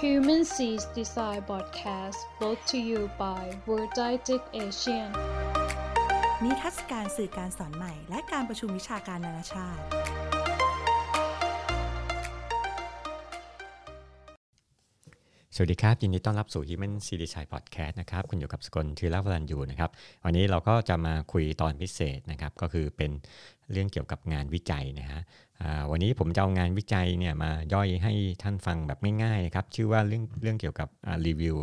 Human Seas Design Podcast brought to you by World Didactic Asian นิทรรศการสื่อการสอนใหม่ และการประชุมวิชาการนานาชาติ สวัสดีครับ ยินดีต้อนรับสู่ Human c d ชัย Podcast นะครับ คุณอยู่กับสกลทีลาวรันยูนะครับ วันนี้เราก็จะมาคุยตอนพิเศษนะครับ ก็คือเป็นเรื่องเกี่ยวกับงานวิจัยนะฮะวันนี้ผมจะเอางานวิจัยเนี่ยมาย่อยให้ท่านฟังแบบง่ายๆนะครับ ชื่อว่าเรื่องเรื่องเกี่ยวกับ review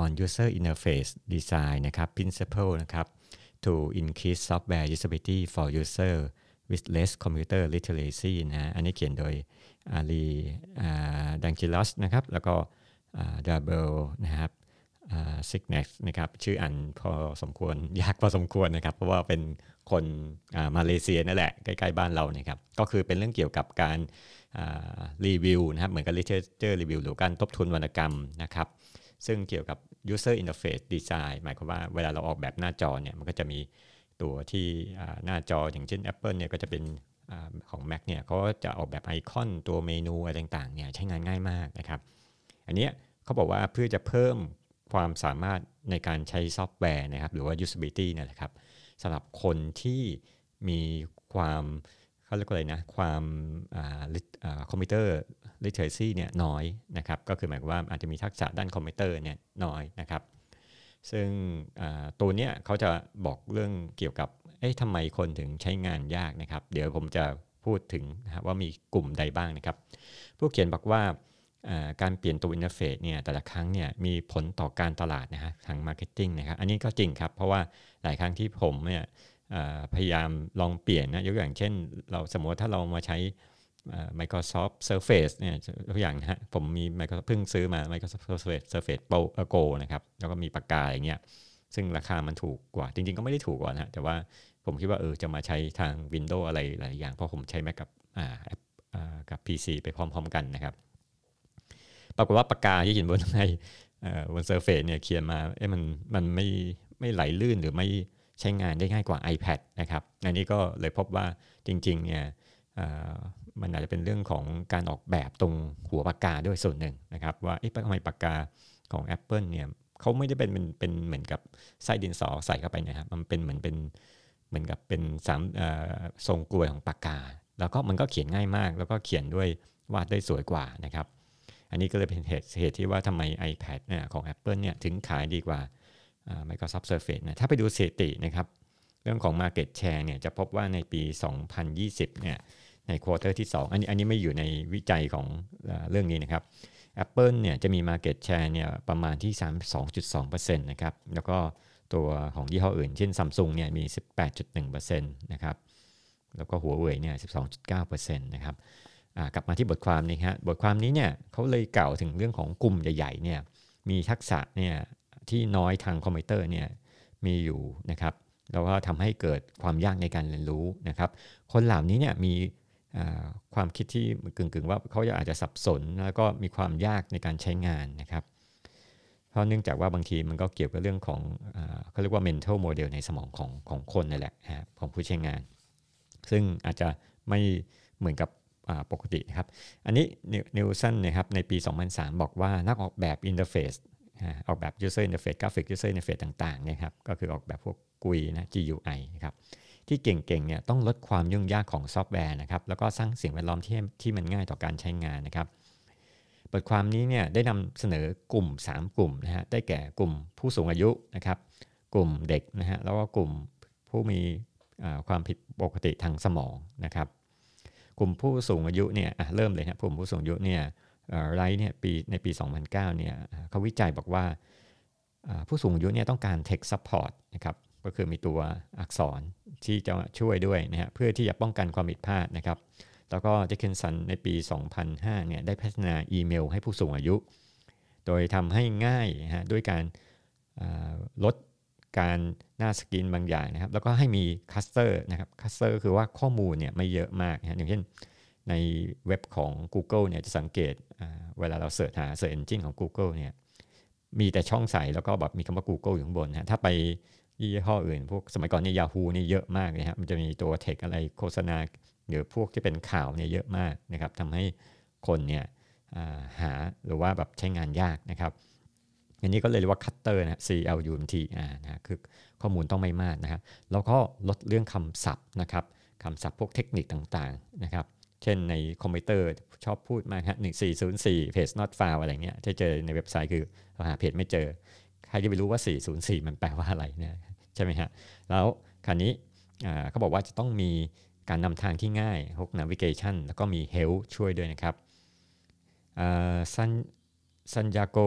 on user interface design นะครับ principle นะครับ to increase software usability for user with less computer literacy นะฮะอันนี้เขียนโดย Ali Darejeh นะครับ แล้วก็ Dalbir นะครับ Singh นะครับชื่ออันพอสมควรยากพอสมควรนะครับ เพราะว่าเป็นคนามาเลเซียนั่นแหละใกล้ๆบ้านเรานะครับก็คือเป็นเรื่องเกี่ยวกับการรีวิวนะครับเหมือนกับ literature review หรือการทบทวนวรรณกรรมนะครับ ซึ่งเกี่ยวกับ user interface design หมายความว่าเวลาเราออกแบบหน้าจอเนี่ยมันก็จะมีตัวที่หน้าจออย่างเช่น Apple เนี่ยก็จะเป็นอของ Mac เนี่ยเขาก็จะออกแบบไอคอนตัวเมนูอะไรต่างๆเนี่ยใช้งานง่ายมากนะครับ อันเนี้เขาบอกว่าเพื่อจะเพิ่มความสามารถในการใช้ซอฟต์แวร์นะครับ หรือว่า usability เนี่ยนะครับสำหรับคนที่มีความเขาเรียกว่าอะไรนะความคอมพิวเตอร์ literacy เนี่ยน้อยนะครับ ก็คือหมายความว่าอาจจะมีทักษะด้านคอมพิวเตอร์เนี่ยน้อยนะครับ ซึ่งตัวเนี้ยเขาจะบอกเรื่องเกี่ยวกับเอ๊ะทำไมคนถึงใช้งานยากนะครับ เดี๋ยวผมจะพูดถึงนะว่ามีกลุ่มใดบ้างนะครับ ผู้เขียนบอกว่า การเปลี่ยนตัว interface เนี่ยแต่ละครั้งเนี่ยมีผลต่อการตลาดนะฮะทาง marketing นะครับอันนี้ก็จริงครับ เพราะว่าหลายครั้งที่ผมเนี่ยพยายามลองเปลี่ยนนะยกอย่างเช่น เราสมมติถ้าเรามาใช้ Microsoft Surface เนี่ยตัวอย่างนะฮะผมมี Microsoft เพิ่งซื้อมา Microsoft Surface Surface Pro Go นะครับแล้วก็มีปากกาอย่างเงี้ยซึ่งราคามันถูกกว่า จริง ๆ ก็ไม่ได้ถูกกว่านะแต่ว่าผมคิดว่าเออจะมาใช้ทาง Windows อะไรหลายอย่าง เพราะผมใช้ Mac กับกับ PC ไปพร้อม ๆ กันนะครับ ปรากฏว่าปากกาที่เขียนบนในบนเซอร์เฟซเนี่ยเขียนมาเอ๊ะมันมันไม่ไม่ไหลลื่นหรือไม่ใช้งานได้ง่ายกว่า iPad นะครับอันนี้ก็เลยพบว่าจริงๆเนี่ยมันอาจจะเป็นเรื่องของการออกแบบตรงหัวปากกาด้วยส่วนหนึ่งนะครับ ว่าเอ๊ะทำไมปากกาของ Apple เนี่ยเขาไม่ได้เป็นเป็นเป็นเหมือนกับไส้ดินสอใส่เข้าไปนะครับ มันเป็นเหมือนเป็นเหมือนกับเป็นสามทรงกลวยของปากกา แล้วก็มันก็เขียนง่ายมาก แล้วก็เขียนด้วยวาดได้สวยกว่านะครับ อันนี้ก็เลยเป็นเหตุเหตุที่ว่าทำไม iPad เนี่ยของ Apple เนี่ยถึงขายดีกว่า Microsoft Surface นะถ้าไปดูสถิตินะครับ เรื่องของ Market Share เนี่ยจะพบว่าในปี 2020 เนี่ยในควอเตอร์ที่ 2 อันนี้อันนี้ไม่อยู่ในวิจัยของเรื่องนี้นะครับ Apple เนี่ยจะมี Market Share เนี่ยประมาณที่ 32.2%นะครับ แล้วก็ตัวของยี่ห้ออื่น เช่น Samsung เนี่ยมี 18.1%นะครับ แล้วก็หัวเว่ยเนี่ย 12.9%นะครับ กลับมาที่บทความนี้ครับบทความนี้เนี่ยเขาเลยกล่าวถึงเรื่องของกลุ่มใหญ่ๆเนี่ยมีทักษะเนี่ยที่น้อยทางคอมพิวเตอร์เนี่ยมีอยู่นะครับแล้วก็ทำให้เกิดความยากในการเรียนรู้นะครับ คนเหล่านี้เนี่ยมีความคิดที่กึ่งๆ ว่าเขาอาจจะสับสน แล้วก็มีความยากในการใช้งานนะครับ เพราะเนื่องจากว่าบางทีมันก็เกี่ยวกับเรื่องของเขาเรียกว่า mental model ในสมองของของคนนั่นแหละของผู้ใช้งาน ซึ่งอาจจะไม่เหมือนกับ ปกตินะครับ อันนี้นิวสันนะครับในปี 2003 บอกว่านักออกแบบ interface ออกแบบ user interface graphic user interface ต่างๆนะครับก็คือออกแบบพวก GUI นะ GUI นะครับที่เก่งๆเนี่ยต้องลดความยุ่งยากของซอฟต์แวร์นะครับแล้วก็สร้างสิ่งแวดล้อมที่ที่มันง่ายต่อการใช้งานนะครับบทความนี้เนี่ยได้นำเสนอกลุ่ม 3 กลุ่มนะฮะได้แก่กลุ่มผู้สูงอายุนะครับกลุ่มเด็กนะฮะแล้วก็กลุ่มผู้มีความผิดปกติทางสมองนะครับ กลุ่มผู้สูงอายุเนี่ยเริ่มเลยนะกลุ่มผู้สูงอายุเนี่ยไรเนี่ยปีในปี 2009เนี่ยเขาวิจัยบอกว่าผู้สูงอายุเนี่ยต้องการ tech support นะครับก็คือมีตัวอักษรที่จะช่วยด้วยนะฮะเพื่อที่จะป้องกันความผิดพลาดนะครับ แล้วก็เจคเคนสันในปี 2005เนี่ยได้พัฒนาอีเมลให้ผู้สูงอายุ โดยทำให้ง่ายนะฮะด้วยการลด การหน้าสกรีนบางอย่างนะครับ แล้วก็ให้มี cluster นะครับ cluster คือว่าข้อมูลเนี่ยไม่เยอะมากนะอย่างเช่นในเว็บของ Google เนี่ยจะสังเกตเวลาเรา search หา Search Engine ของ Google เนี่ยมีแต่ช่องใส่แล้วก็แบบมีคำว่า Google อยู่ข้างบนนะถ้าไปยี่ห้ออื่น พวกสมัยก่อนนี่ Yahoo นี่เยอะมากเลยครับมันจะมีตัวเทคอะไรโฆษณา หรือพวกที่เป็นข่าวเนี่ยเยอะมากนะครับทำให้คนเนี่ยหาหรือว่าแบบใช้งานยากนะครับ อันนี้ก็เลยเรียกว่าคัตเตอร์นะ C L U M T R นะคือข้อมูลต้องไม่มากนะครับแล้วก็ลดเรื่องคำศัพท์นะครับคำศัพท์พวกเทคนิคต่างๆนะครับเช่นในคอมพิวเตอร์ชอบพูดมากฮะหนึ่งสี่ศูนย์สี่ page not found อะไรเงี้ยที่เจอในเว็บไซต์คือเราหาเพจไม่เจอ ใครจะไปรู้ว่า 404 มันแปลว่าอะไรเนี่ยใช่ไหมฮะ แล้วคราวนี้เขาบอกว่าจะต้องมีการนำทางที่ง่ายพวก navigation แล้วก็มี help ช่วยด้วยนะครับซันซันยาโก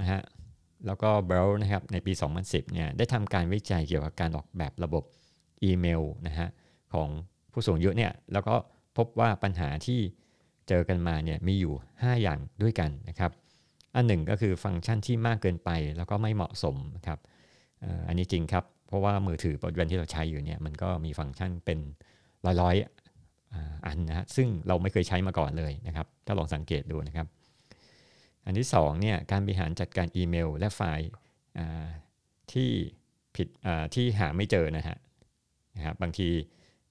นะฮะ แล้วก็เบลนะครับในปี 2010เนี่ยได้ทำการวิจัยเกี่ยวกับการออกแบบระบบอีเมลนะฮะของผู้สูงอายุเนี่ยแล้วก็พบว่าปัญหาที่เจอกันมาเนี่ยมีอยู่ 5 อย่างด้วยกันนะครับอันหนึ่งก็คือฟังก์ชันที่มากเกินไปแล้วก็ไม่เหมาะสมนะครับอันนี้จริงครับ เพราะว่ามือถือปัจจุบันที่เราใช้อยู่เนี่ยมันก็มีฟังก์ชันเป็นร้อยๆอันนะฮะซึ่งเราไม่เคยใช้มาก่อนเลยนะครับ ถ้าลองสังเกตดูนะครับ อันที่2เนี่ยการบริหารจัดการอีเมล และไฟล์ที่ผิดที่หาไม่เจอนะฮะนะครับบางที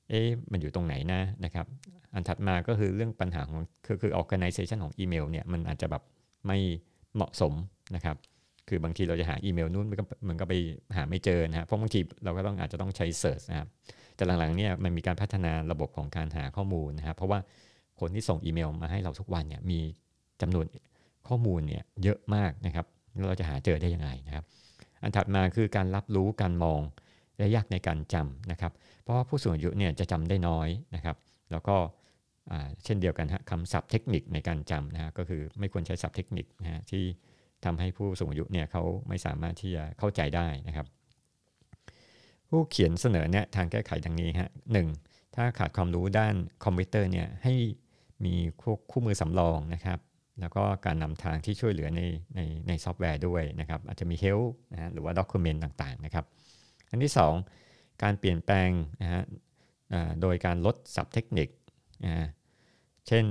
เอ๊ะมันอยู่ตรงไหนนะนะครับ อันถัดมาก็คือเรื่องปัญหาของคือคือ organization ของอีเมลเนี่ยมันอาจจะแบบไม่เหมาะสมนะครับ คือบางทีเราจะหาอีเมลนู้นมันก็มันก็ไปหาไม่เจอนะเพราะบางทีเราก็ต้องอาจจะต้องใช้เซิร์ชนะครับแต่หลังๆเนี่ยมันมีการพัฒนาระบบของการหาข้อมูลนะครับเพราะว่าคนที่ส่งอีเมลมาให้เราทุกวันเนี่ยมีจำนวน ข้อมูลเนี่ยเยอะมากนะครับเราจะหาเจอได้ยังไงนะครับ อันถัดมาคือการรับรู้การมองและยากในการจำนะครับ เพราะว่าผู้สูงอายุเนี่ยจะจำได้น้อยนะครับ แล้วก็เช่นเดียวกันฮะคำศัพท์เทคนิคในการจำนะฮะก็คือไม่ควรใช้ศัพท์เทคนิคนะฮะที่ทำให้ผู้สูงอายุเนี่ยเขาไม่สามารถที่จะเข้าใจได้นะครับ ผู้เขียนเสนอเนี่ยทางแก้ไขดังนี้ฮะหนึ่งถ้าขาดความรู้ด้านคอมพิวเตอร์เนี่ยให้มีคู่มือสำรองนะครับ แล้วก็การนำทางที่ช่วยเหลือในในในซอฟต์แวร์ด้วยนะครับ อาจจะมี help นะฮะหรือว่า document ต่างๆนะครับ อันที่ 2 การเปลี่ยนแปลงนะฮะโดยการลดศัพท์เทคนิคนะเช่น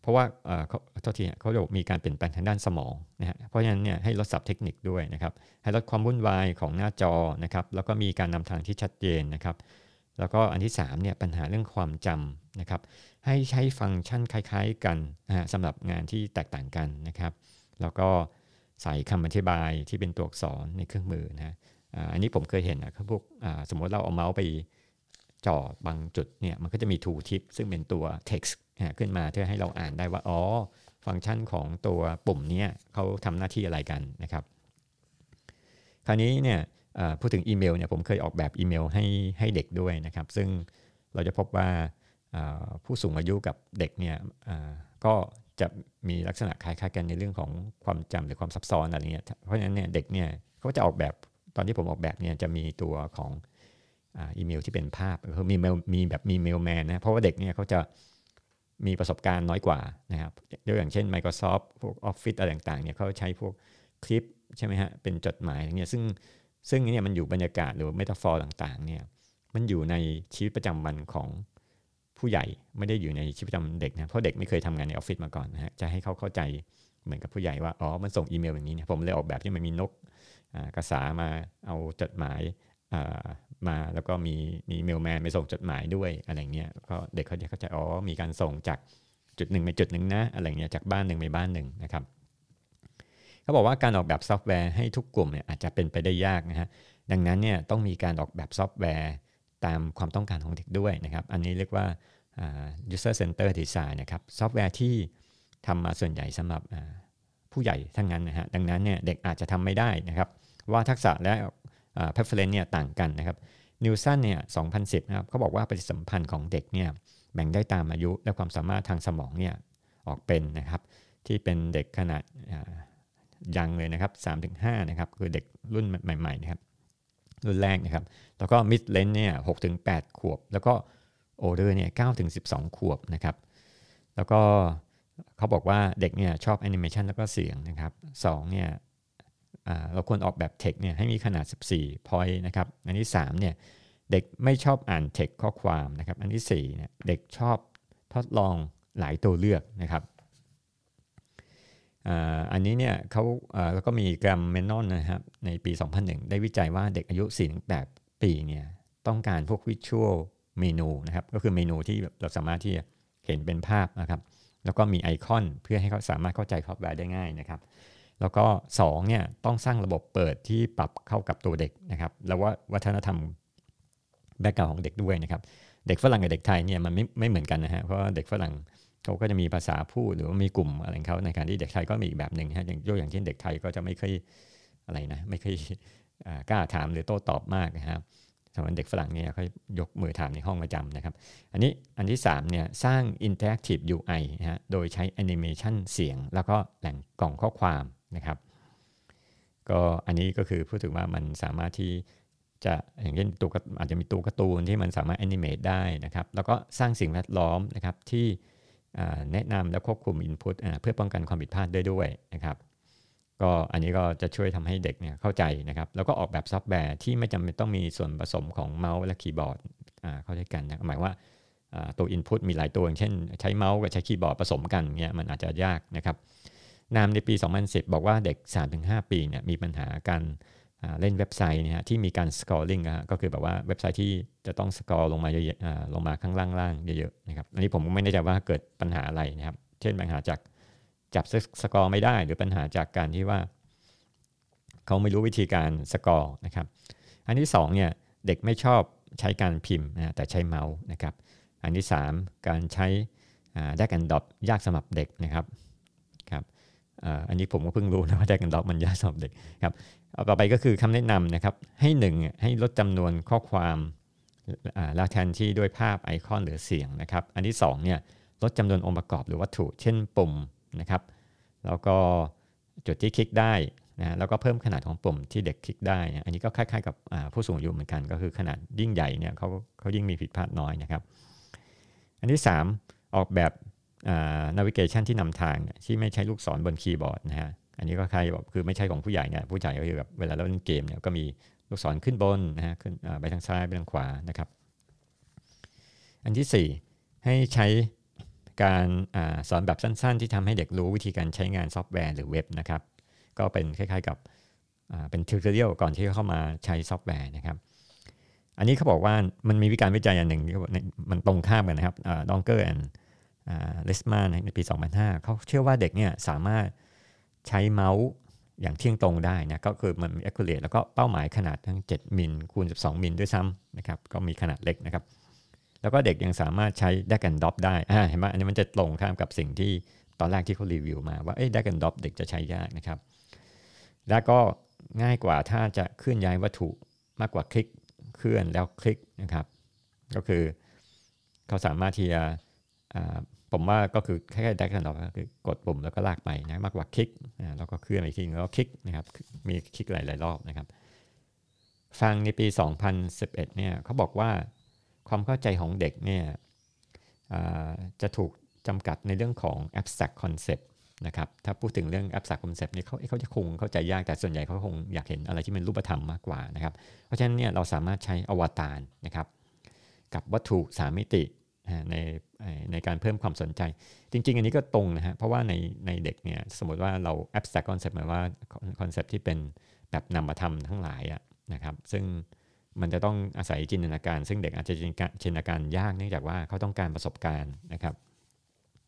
เพราะว่าเขาโทษทีเขาจะมีการเปลี่ยนแปลงทางด้านสมองนะฮะเพราะฉะนั้นเนี่ยให้ลดศัพท์เทคนิคด้วยนะครับ ให้ลดความวุ่นวายของหน้าจอนะครับ แล้วก็มีการนำทางที่ชัดเจนนะครับ แล้วก็อันที่3เนี่ยปัญหาเรื่องความจำนะครับ ให้ใช้ฟังก์ชันคล้าย ๆ กันนะสำหรับงานที่แตกต่างกันนะครับ แล้วก็ใส่คำอธิบายที่เป็นตัวอักษรในเครื่องมือนะอันนี้ผมเคยเห็นนะครับพวกสมมติเราเอาเมาส์ไปจ่อบางจุดเนี่ยมันก็จะมี tool tip ซึ่งเป็นตัว text ขึ้นมาเพื่อให้เราอ่านได้ว่า อ๋อ ฟังก์ชันของตัวปุ่มนี้เขาทำหน้าที่อะไรกันนะครับ คราวนี้เนี่ย พูดถึงอีเมลเนี่ยผมเคยออกแบบอีเมลให้ให้เด็กด้วยนะครับ ซึ่งเราจะพบว่าผู้สูงอายุกับเด็กเนี่ยก็จะมีลักษณะคล้ายๆกันในเรื่องของความจำหรือความซับซ้อนอะไรเงี้ยเพราะฉะนั้นเนี่ยเด็กเนี่ยเขาจะออกแบบตอนที่ผมออกแบบเนี่ยจะมีตัวของอีเมลที่เป็นภาพคือมีเมลมีแบบมี mailman นะเพราะว่าเด็กเนี่ยเขาจะมีประสบการณ์น้อยกว่านะครับยกอย่างเช่น Microsoft พวก Office อะไรต่างๆเนี่ยเขาใช้พวกคลิปใช่ไหมฮะเป็นจดหมายอะไรเงี้ยซึ่ง ซึ่งเนี่ยมันอยู่บรรยากาศหรือ metaphor ต่างๆเนี่ยมันอยู่ในชีวิตประจำวันของผู้ใหญ่ไม่ได้อยู่ในชีวิตประจำเด็กนะเพราะเด็กไม่เคยทำงานในออฟฟิศมาก่อนนะฮะจะให้เขาเข้าใจเหมือนกับผู้ใหญ่ว่าอ๋อมันส่งอีเมลอย่างนี้นะผมเลยออกแบบที่มันมีนกกระสามาเอาจดหมายมาแล้วก็มีมีเมลแมนไปส่งจดหมายด้วยอะไรเงี้ยก็เด็กเขาจะเข้าใจอ๋อมีการส่งจากจุดหนึ่งไปจุดหนึ่งนะอะไรเงี้ยจากบ้านหนึ่งไปบ้านหนึ่งนะครับ เขาบอกว่าการออกแบบซอฟต์แวร์ให้ทุกกลุ่มเนี่ยอาจจะเป็นไปได้ยากนะฮะดังนั้นเนี่ยต้องมีการออกแบบซอฟต์แวร์ตามความต้องการของเด็กด้วยนะครับ อันนี้เรียกว่า user center design นะครับซอฟต์แวร์ที่ทำมาส่วนใหญ่สำหรับผู้ใหญ่ทั้งนั้นนะฮะดังนั้นเนี่ยเด็กอาจจะทำไม่ได้นะครับว่าทักษะและ preference เนี่ยต่างกันนะครับ Nielsen เนี่ย2010นะครับเขาบอกว่าปฏิสัมพันธ์ของเด็กเนี่ยแบ่งได้ตามอายุและความสามารถทางสมองเนี่ยออกเป็นนะครับที่เป็นเด็กขนาด young เลยนะครับ3-5นะครับคือเด็กรุ่นใหม่ๆนะครับรุ่นแรกนะครับ แล้วก็ mid range เนี่ยหกถึงแปดขวบ แล้วก็ older เนี่ยเก้าถึงสิบสองขวบนะครับ แล้วก็เขาบอกว่าเด็กเนี่ยชอบแอนิเมชันแล้วก็เสียงนะครับสองเนี่ยเราควรออกแบบเทคเนี่ยให้มีขนาด 14 point นะครับ อันที่3เนี่ยเด็กไม่ชอบอ่านเทคข้อความนะครับ อันที่4เนี่ยเด็กชอบทดลองหลายตัวเลือกนะครับ อันนี้เนี่ยเขาแล้วก็มีแกรมเมนนอนนะครับในปี 2001 ได้วิจัยว่าเด็กอายุ 4-8 ปีเนี่ยต้องการพวก visual เมนูนะครับก็คือเมนูที่เราสามารถที่จะเห็นเป็นภาพนะครับแล้วก็มีไอคอนเพื่อให้เขาสามารถเข้าใจซอฟต์แวร์ได้ง่ายนะครับแล้วก็2เนี่ยต้องสร้างระบบเปิดที่ปรับเข้ากับตัวเด็กนะครับแล้วว่าวัฒนธรรมแบ็กกราวของเด็กด้วยนะครับเด็กฝรั่งกับเด็กไทยเนี่ยมันไม่ไม่เหมือนกันนะฮะเพราะเด็กฝรั่ง เขาก็จะมีภาษาพูดหรือว่ามีกลุ่มอะไรเขาในการที่เด็กไทยก็มีอีกแบบหนึ่งฮะอย่างยกอย่างเช่นเด็กไทยก็จะไม่เคยอะไรนะไม่เคยกล้าถามหรือโต้ตอบมากนะครับส่วนเด็กฝรั่งเนี่ยเขายกมือถามในห้องประจำนะครับ อันนี้อันที่3เนี่ยสร้าง interactive UI นะฮะโดยใช้ animation เสียง แล้วก็แหล่งกล่องข้อความนะครับก็อันนี้ก็คือพูดถึงว่ามันสามารถที่จะอย่างเช่นตัวอาจจะมีตัวการ์ตูนที่มันสามารถ animate ได้นะครับ แล้วก็สร้างสิ่งแวดล้อมนะครับที่ แนะนำและควบคุม Input เพื่อป้องกันความผิดพลาดได้ด้วยนะครับก็อันนี้ก็จะช่วยทำให้เด็กเนี่ยเข้าใจนะครับแล้วก็ออกแบบซอฟต์แวร์ที่ไม่จำเป็นต้องมีส่วนผสมของเมาส์และคีย์บอร์ดเข้าด้วยกันนะหมายว่าตัว Input มีหลายตัวอย่างเช่น ใช้เมาส์กับใช้คีย์บอร์ดผสมกันเนี่ยมันอาจจะยากนะครับนามในปี 2010 บอกว่าเด็ก 3-5 ปีเนี่ยมีปัญหาการ เล่นเว็บไซต์นะฮะที่มีการ scrolling ก็คือแบบว่าเว็บไซต์ที่จะต้อง scroll ลงมาเยอะๆลงมาข้างล่างๆเยอะๆนะครับอันนี้ผมไม่แน่ใจว่าเกิดปัญหาอะไรนะครับ เช่นปัญหาจากจับ scroll ไม่ได้ หรือปัญหาจากการที่ว่าเขาไม่รู้วิธีการ scroll นะครับ อันที่2เนี่ยเด็กไม่ชอบใช้การพิมพ์นะแต่ใช้เมาส์นะครับ อันที่ 3 การใช้แดกแอนดอปยากสำหรับเด็กนะครับ อันนี้ผมก็เพิ่งรู้นะว่าแดกแอนดอปมันยากสำหรับเด็กครับเอาต่อไปก็คือคำแนะนำนะครับ ให้หนึ่งให้ลดจำนวนข้อความแล้วแทนที่ด้วยภาพไอคอนหรือเสียงนะครับ อันที่2เนี่ยลดจำนวนองค์ประกอบหรือวัตถุ เช่นปุ่มนะครับ แล้วก็จุดที่คลิกได้นะแล้วก็เพิ่มขนาดของปุ่มที่เด็กคลิกได้อันนี้ก็คล้ายๆกับผู้สูงอายุเหมือนกัน ก็คือขนาดยิ่งใหญ่เนี่ยเขาเขายิ่งมีผิดพลาดน้อยนะครับ อันที่ 3 ออกแบบ navigation ที่นำทางที่ไม่ใช้ลูกศรบนคีย์บอร์ดนะฮะอันนี้ก็ใครบอกคือไม่ใช่ของผู้ใหญ่เนี่ยผู้ใหญ่ก็คือแบบเวลาเราเล่นเกมเนี่ยก็มีลูกศรขึ้นบนนะฮะขึ้นไปทางซ้ายไปทางขวานะครับ อันที่ 4 ให้ใช้การสอนแบบสั้นๆ ที่ทำให้เด็กรู้วิธีการใช้งานซอฟต์แวร์หรือเว็บนะครับ ก็เป็นคล้ายๆกับเป็น tutorial ก่อนที่เข้ามาใช้ซอฟต์แวร์นะครับ อันนี้เขาบอกว่ามันมีวิการวิจัยอย่างหนึ่งที่มันตรงข้ามกันนะครับ Donker and Reitsma ในปี 2005 เขาเชื่อว่าเด็กเนี่ยสามารถใช้เมาส์อย่างเที่ยงตรงได้นะก็คือมันมี accurate แล้วก็เป้าหมายขนาดทั้ง 7 มิลคูณ 12 มิลด้วยซ้ำนะครับก็มีขนาดเล็กนะครับ แล้วก็เด็กยังสามารถใช้ drag and drop ได้เห็นไหมอันนี้มันจะตรงข้ามกับสิ่งที่ตอนแรกที่เขารีวิวมาว่าเอ้ drag and drop เด็กจะใช้ยากนะครับ แล้วก็ง่ายกว่าถ้าจะเคลื่อนย้ายวัตถุมากกว่าคลิกเคลื่อนแล้วคลิกนะครับ ก็คือเขาสามารถที่จะ ผมว่าก็คือแค่แดกกันเราคือกดปุ่มแล้วก็ลากไปนะมากกว่าคลิกนะแล้วก็เคลื่อนไปทีแล้วก็คลิกนะครับมีคลิกหลาย ๆ รอบนะครับ ฟังในปี 2011เนี่ยเขาบอกว่าความเข้าใจของเด็กเนี่ยจะถูกจำกัดในเรื่องของ abstract concept นะครับถ้าพูดถึงเรื่อง abstract concept นี่เขาเขาจะคงเข้าใจยากแต่ส่วนใหญ่เขาคงอยากเห็นอะไรที่เป็นรูปธรรมมากกว่านะครับ เพราะฉะนั้นเนี่ยเราสามารถใช้อวตารนะครับ กับวัตถุสามมิติ ในในการเพิ่มความสนใจ จริง ๆ อันนี้ก็ตรงนะฮะ เพราะว่าในในเด็กเนี่ยสมมติว่าเรา abstract concept หมายว่าคอนเซปที่เป็นแบบนามธรรมทั้งหลายอะนะครับ ซึ่งมันจะต้องอาศัยจินตนาการ ซึ่งเด็กอาจจะจินตนาการยากเนื่องจากว่าเขาต้องการประสบการณ์นะครับ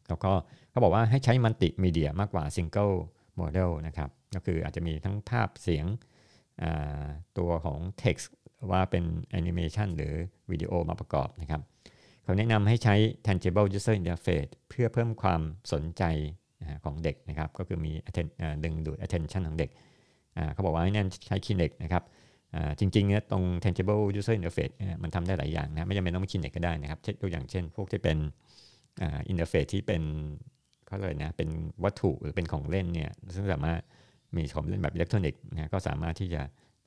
แล้วก็เขาบอกว่าให้ใช้มัลติมีเดียมากกว่า single model นะครับ ก็คืออาจจะมีทั้งภาพเสียงตัวของ text ว่าเป็นแอนิเมชันหรือวิดีโอมาประกอบนะครับ เขาแนะนำให้ใช้ tangible user interface เพื่อเพิ่มความสนใจของเด็กนะครับ ก็คือมีดึงดูด attention ของเด็ก เขาบอกว่าให้นั่นใช้ Kinect นะครับจริงๆเนี่ยตรง tangible user interface มันทำได้หลายอย่างนะ ไม่จำเป็นต้องมี Kinect ก็ได้นะครับเช่นตัวอย่างเช่น พวกที่เป็น interface ที่เป็นเขาเลยนะเป็นวัตถุหรือเป็นของเล่นเนี่ยซึ่งสามารถมีของเล่นแบบอิเล็กทรอนิกส์นะก็สามารถที่จะ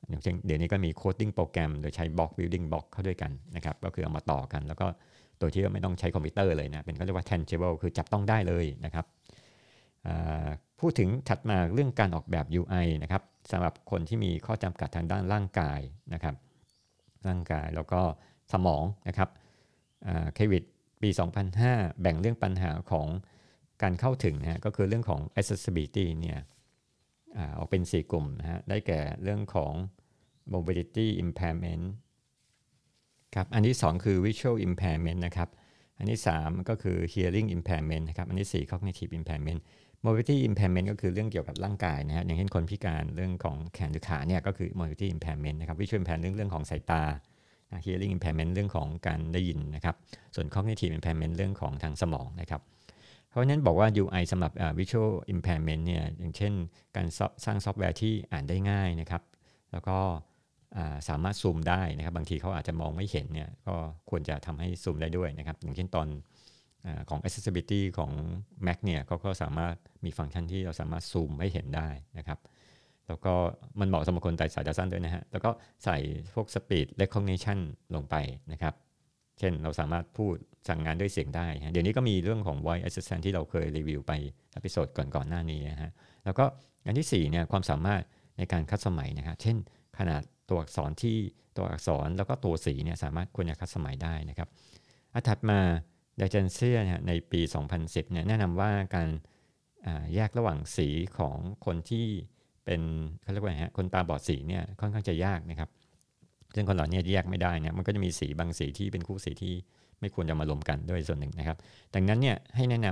อย่างเช่นเดี๋ยวนี้ก็มี coding โปรแกรมโดยใช้ block building block เข้าด้วยกันนะครับ ก็คือเอามาต่อกัน แล้วก็ โดยที่ไม่ต้องใช้คอมพิวเตอร์เลยนะเป็นก็เรียกว่า tangible คือจับต้องได้เลยนะครับพูดถึงถัดมาเรื่องการออกแบบ UI นะครับสำหรับคนที่มีข้อจำกัดทางด้านร่างกายนะครับ ร่างกายแล้วก็สมองนะครับเควิดปี 2005 แบ่งเรื่องปัญหาของการเข้าถึงนะก็คือเรื่องของ accessibility เนี่ยออกเป็น 4 กลุ่มนะฮะได้แก่เรื่องของ mobility impairment ครับอันที่ 2 คือ visual impairment นะครับอันที่ 3 ก็คือ hearing impairment นะครับอันที่ 4 cognitive impairment mobility impairment ก็คือเรื่องเกี่ยวกับร่างกายนะฮะอย่างเช่นคนพิการเรื่องของแขนหรือขาเนี่ยก็คือ mobility impairment นะครับ visual impairment เรื่องของสายตา hearing impairment เรื่องของการได้ยินนะครับส่วน cognitive impairment เรื่องของทางสมองนะครับเพราะฉะนั้นบอกว่า UI สำหรับ visual impairment เนี่ยอย่างเช่น การสร้างซอฟต์แวร์ที่อ่านได้ง่ายนะครับแล้วก็ สามารถซูมได้นะครับ บางทีเขาอาจจะมองไม่เห็นเนี่ยก็ควรจะทำให้ซูมได้ด้วยนะครับ อย่างเช่นตอนของ accessibility ของ Mac เนี่ยเขาก็สามารถมีฟังก์ชันที่เราสามารถซูมให้เห็นได้นะครับ แล้วก็มันเหมาะสำหรับคนใส่สายตาสั้นด้วยนะฮะ แล้วก็ใส่พวก speech recognition ลงไปนะครับ เช่นเราสามารถพูดสั่งงานด้วยเสียงได้ เดี๋ยวนี้ก็มีเรื่องของ voice assistant ที่เราเคยรีวิวไป episode ก่อนๆหน้านี้นะฮะ แล้วก็อันที่4เนี่ยความสามารถในการ customize นะครับ เช่นขนาด ตัวอักษรที่ตัวอักษรแล้วก็ตัวสีเนี่ยสามารถควรจะ customize ได้นะครับอัถัดมาดเจนเซียในปี 2010เนี่ยแนะนำว่าการแยกระหว่างสีของคนที่เป็นเขาเรียกว่าฮะคนตาบอดสีเนี่ยค่อนข้างจะยากนะครับ ซึ่งคนเหล่านี้แยกไม่ได้เนี่ยมันก็จะมีสีบางสีที่เป็นคู่สีที่ไม่ควรจะมารวมกันด้วยส่วนหนึ่งนะครับ ดังนั้นเนี่ยให้แนะน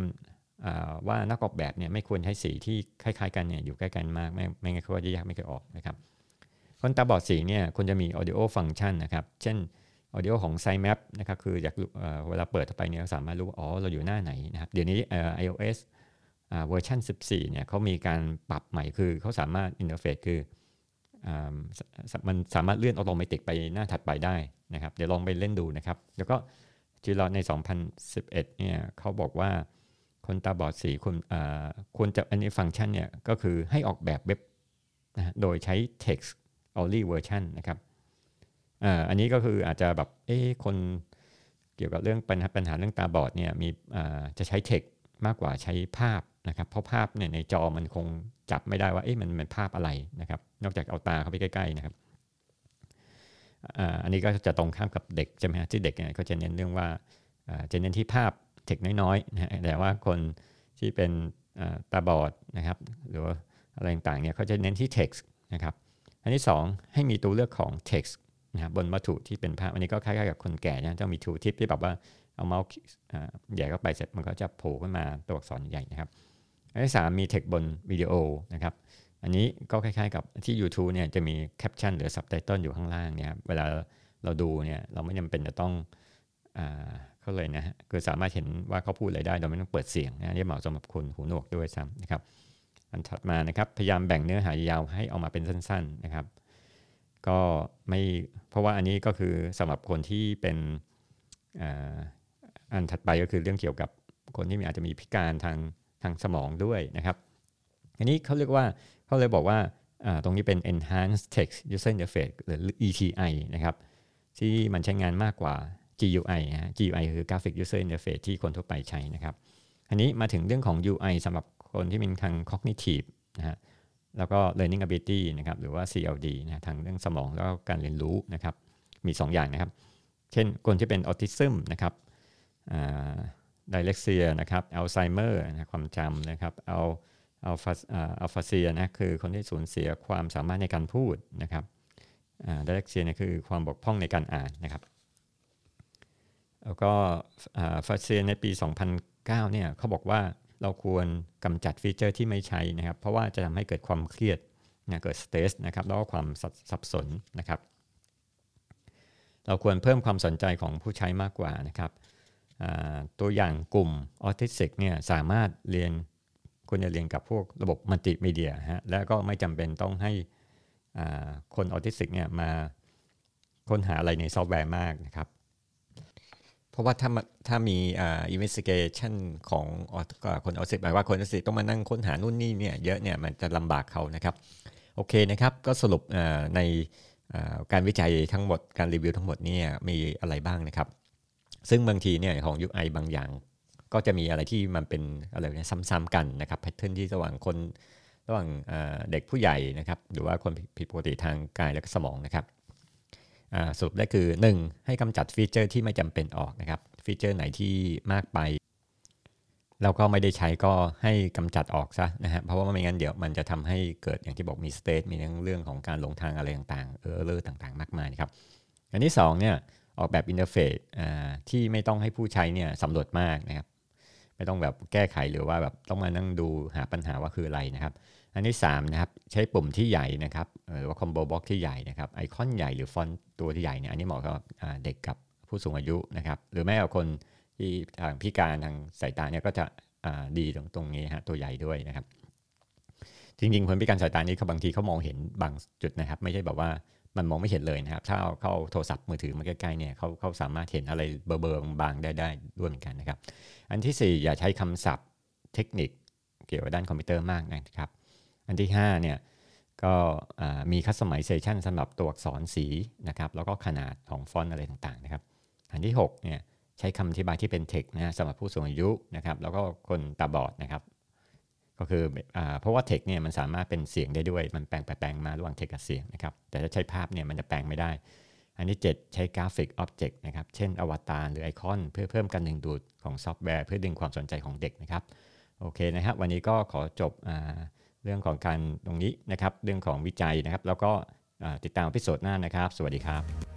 ำว่านักออกแบบเนี่ยไม่ควรให้สีที่คล้ายๆ กันเนี่ยอยู่ใกล้กันมากไม่ไม่งั้นเขาจะแยกไม่เคยออกนะครับ คนตาบอดสีเนี่ยควรจะมี audio function นะครับ เช่น audio ของ sitemap นะครับ คืออยากเวลาเปิดไปเนี่ยสามารถรู้ อ๋อ เราอยู่หน้าไหนนะครับ เดี๋ยวนี้ iOS เวอร์ชัน14 เนี่ยเขามีการปรับใหม่ คือเขาสามารถอินเทอร์เฟซคือมันสามารถเลื่อนอัตโนมัติไปหน้าถัดไปได้นะครับ เดี๋ยวลองไปเล่นดูนะครับ แล้วก็จีรอใน 2011 เนี่ยเขาบอกว่าคนตาบอดสีควรควรจะอันนี้ฟังก์ชันเนี่ยก็คือให้ออกแบบเว็บนะโดยใช้ text only version นะครับอันนี้ก็คืออาจจะแบบเอ๊คนเกี่ยวกับเรื่องปัญหาปัญหาเรื่องตาบอดเนี่ยมีจะใช้เทคมากกว่าใช้ภาพนะครับ เพราะภาพเนี่ยในจอมันคงจับไม่ได้ว่าเอ๊ะมันเป็นภาพอะไรนะครับ นอกจากเอาตาเข้าไปใกล้ๆนะครับอันนี้ก็จะตรงข้ามกับเด็กใช่ไหมฮะที่เด็กเนี่ยก็จะเน้นเรื่องว่าจะเน้นที่ภาพเทคน้อยๆนะแต่ว่าคนที่เป็นตาบอดนะครับ หรือว่าอะไรต่างๆเนี่ยเขาจะเน้นที่ text นะครับ อันที่ 2 ให้มีตัวเลือกของ text นะครับบนวัตถุที่เป็นภาพ อันนี้ก็คล้ายๆกับคนแก่นะต้องมี tooltip ที่แบบว่าเอาเมาส์แหย่เข้าไปเสร็จมันก็จะโผล่ขึ้นมาตัวอักษรใหญ่นะครับ อันที่ 3 มีเทคบนวิดีโอนะครับอันนี้ก็คล้ายๆกับที่ YouTube เนี่ยจะมีแคปชั่นหรือซับไตเติลอยู่ข้างล่างเนี่ยครับเวลาเราดูเนี่ยเราไม่จำเป็นจะต้องเขาเลยนะฮะคือสามารถเห็นว่าเขาพูดอะไรได้โดยไม่ต้องเปิดเสียงนะนี่เหมาะสำหรับคนหูหนวกด้วยซ้ำนะครับ อันถัดมานะครับ พยายามแบ่งเนื้อหายาวให้ออกมาเป็นสั้น ๆนะครับ ก็ไม่เพราะว่าอันนี้ก็คือสำหรับคนที่เป็นอันถัดไปก็คือเรื่องเกี่ยวกับคนที่มีอาจจะมีพิการทางทางสมองด้วยนะครับ อันนี้เขาเรียกว่าเขาเลยบอกว่าตรงนี้เป็น enhanced text user interface หรือ ETI นะครับ ที่มันใช้งานมากกว่า GUI นะ GUI คือ graphic user interface ที่คนทั่วไปใช้นะครับ อันนี้มาถึงเรื่องของ UI สำหรับ คนที่เป็นทาง cognitive นะฮะแล้วก็ learning ability นะครับหรือว่า CLD นะทางเรื่องสมองแล้วก็การเรียนรู้นะครับมี 2ออย่างนะครับ เช่นคนที่เป็นออทิซึมนะครับไดเล็กเซียนะครับอัลไซเมอร์นะความจำนะครับเอาอัลฟาอัลฟาเซียนะคือคนที่สูญเสียความสามารถในการพูดนะครับ dyslexia เนี่ยคือความบกพร่องในการอ่านนะครับแล้วก็ฟาเซียในปี 2009เนี่ยเขาบอกว่า เราควรกำจัดฟีเจอร์ที่ไม่ใช้นะครับ เพราะว่าจะทำให้เกิดความเครียดนะเกิด stress นะครับแล้วก็ความสับสนนะครับ เราควรเพิ่มความสนใจของผู้ใช้มากกว่านะครับตัวอย่างกลุ่มออทิสติกเนี่ยสามารถเรียนควรจะเรียนกับพวกระบบมัลติมีเดียฮะแล้วก็ไม่จำเป็นต้องให้คนออทิสติกเนี่ยมาค้นหาอะไรในซอฟต์แวร์มากนะครับ เพราะว่าถ้าถ้ามีอ่า investigation ของคนออสิหมายว่าคนออสิต้องมานั่งค้นหานู่นนี่เนี่ยเยอะเนี่ยมันจะลำบากเขานะครับ โอเคนะครับก็สรุปในการวิจัยทั้งหมดการรีวิวทั้งหมดเนี่ยมีอะไรบ้างนะครับ ซึ่งบางทีเนี่ยของ UI บางอย่าง ก็จะมีอะไรที่มันเป็นอะไรเนี่ยซ้ำๆกันนะครับ pattern ที่ระหว่างคนระหว่างเด็กผู้ใหญ่นะครับ หรือว่าคนผิดปกติทางกายและสมองนะครับ สรุปได้คือ 1. ให้กำจัดฟีเจอร์ที่ไม่จำเป็นออกนะครับ ฟีเจอร์ไหนที่มากไป แล้วก็ไม่ได้ใช้ก็ให้กำจัดออกซะนะฮะเพราะว่าไม่งั้นเดี๋ยวมันจะทำให้เกิดอย่างที่บอกมี stress มีเรื่องของการหลงทางอะไรต่างๆ error ต่างๆ มากมายครับ อันที่2เนี่ยออกแบบ interface ที่ไม่ต้องให้ผู้ใช้เนี่ยสำรวจมากนะครับ ไม่ต้องแบบแก้ไขหรือว่าแบบต้องมานั่งดูหาปัญหาว่าคืออะไรนะครับ อันที่3นะครับใช้ปุ่มที่ใหญ่นะครับหรือว่า combo box ที่ใหญ่นะครับไอคอนใหญ่หรือฟอนต์ตัวที่ใหญ่เนี่ยอันนี้เหมาะกับเด็กกับผู้สูงอายุนะครับหรือแม้กับคนที่ทางพิการทางสายตาเนี่ยก็จะดีตรงตรงนี้ฮะตัวใหญ่ด้วยนะครับ จริงๆคนพิการสายตานี้เขาบางทีเขามองเห็นบางจุดนะครับ ไม่ใช่แบบว่ามันมองไม่เห็นเลยนะครับ ถ้าเอาโทรศัพท์มือถือมาใกล้ๆเนี่ยเขาเขาสามารถเห็นอะไรเบอร์บอร์บางได้ได้ด้วยเหมือนกันนะครับ อันที่ 4 อย่าใช้คำศัพท์เทคนิคเกี่ยวกับด้านคอมพิวเตอร์มากนะครับ อันที่5เนี่ยก็มี customization สำหรับตัวอักษรสีนะครับแล้วก็ขนาดของฟอนต์อะไรต่างๆนะครับ อันที่6เนี่ยใช้คำอธิบายที่เป็นเทคนะสำหรับผู้สูงอายุนะครับแล้วก็คนตาบอดนะครับ ก็คืออเพราะว่าเทคเนี่ยมันสามารถเป็นเสียงได้ด้วย มันแปลงไปแปลงมาระหว่างเทคกับเสียงนะครับแต่ถ้าใช้ภาพเนี่ยมันจะแปลงไม่ได้ อันที่ 7 ใช้ graphic object นะครับเช่นอวตารหรือไอคอน เพื่อเพิ่มการดึงดูดของซอฟต์แวร์ เพื่อดึงความสนใจของเด็กนะครับโอเคนะครับ วันนี้ก็ขอจบ เรื่องของการตรงนี้นะครับ เรื่องของวิจัยนะครับ แล้วก็ติดตาม episode หน้านะครับ สวัสดีครับ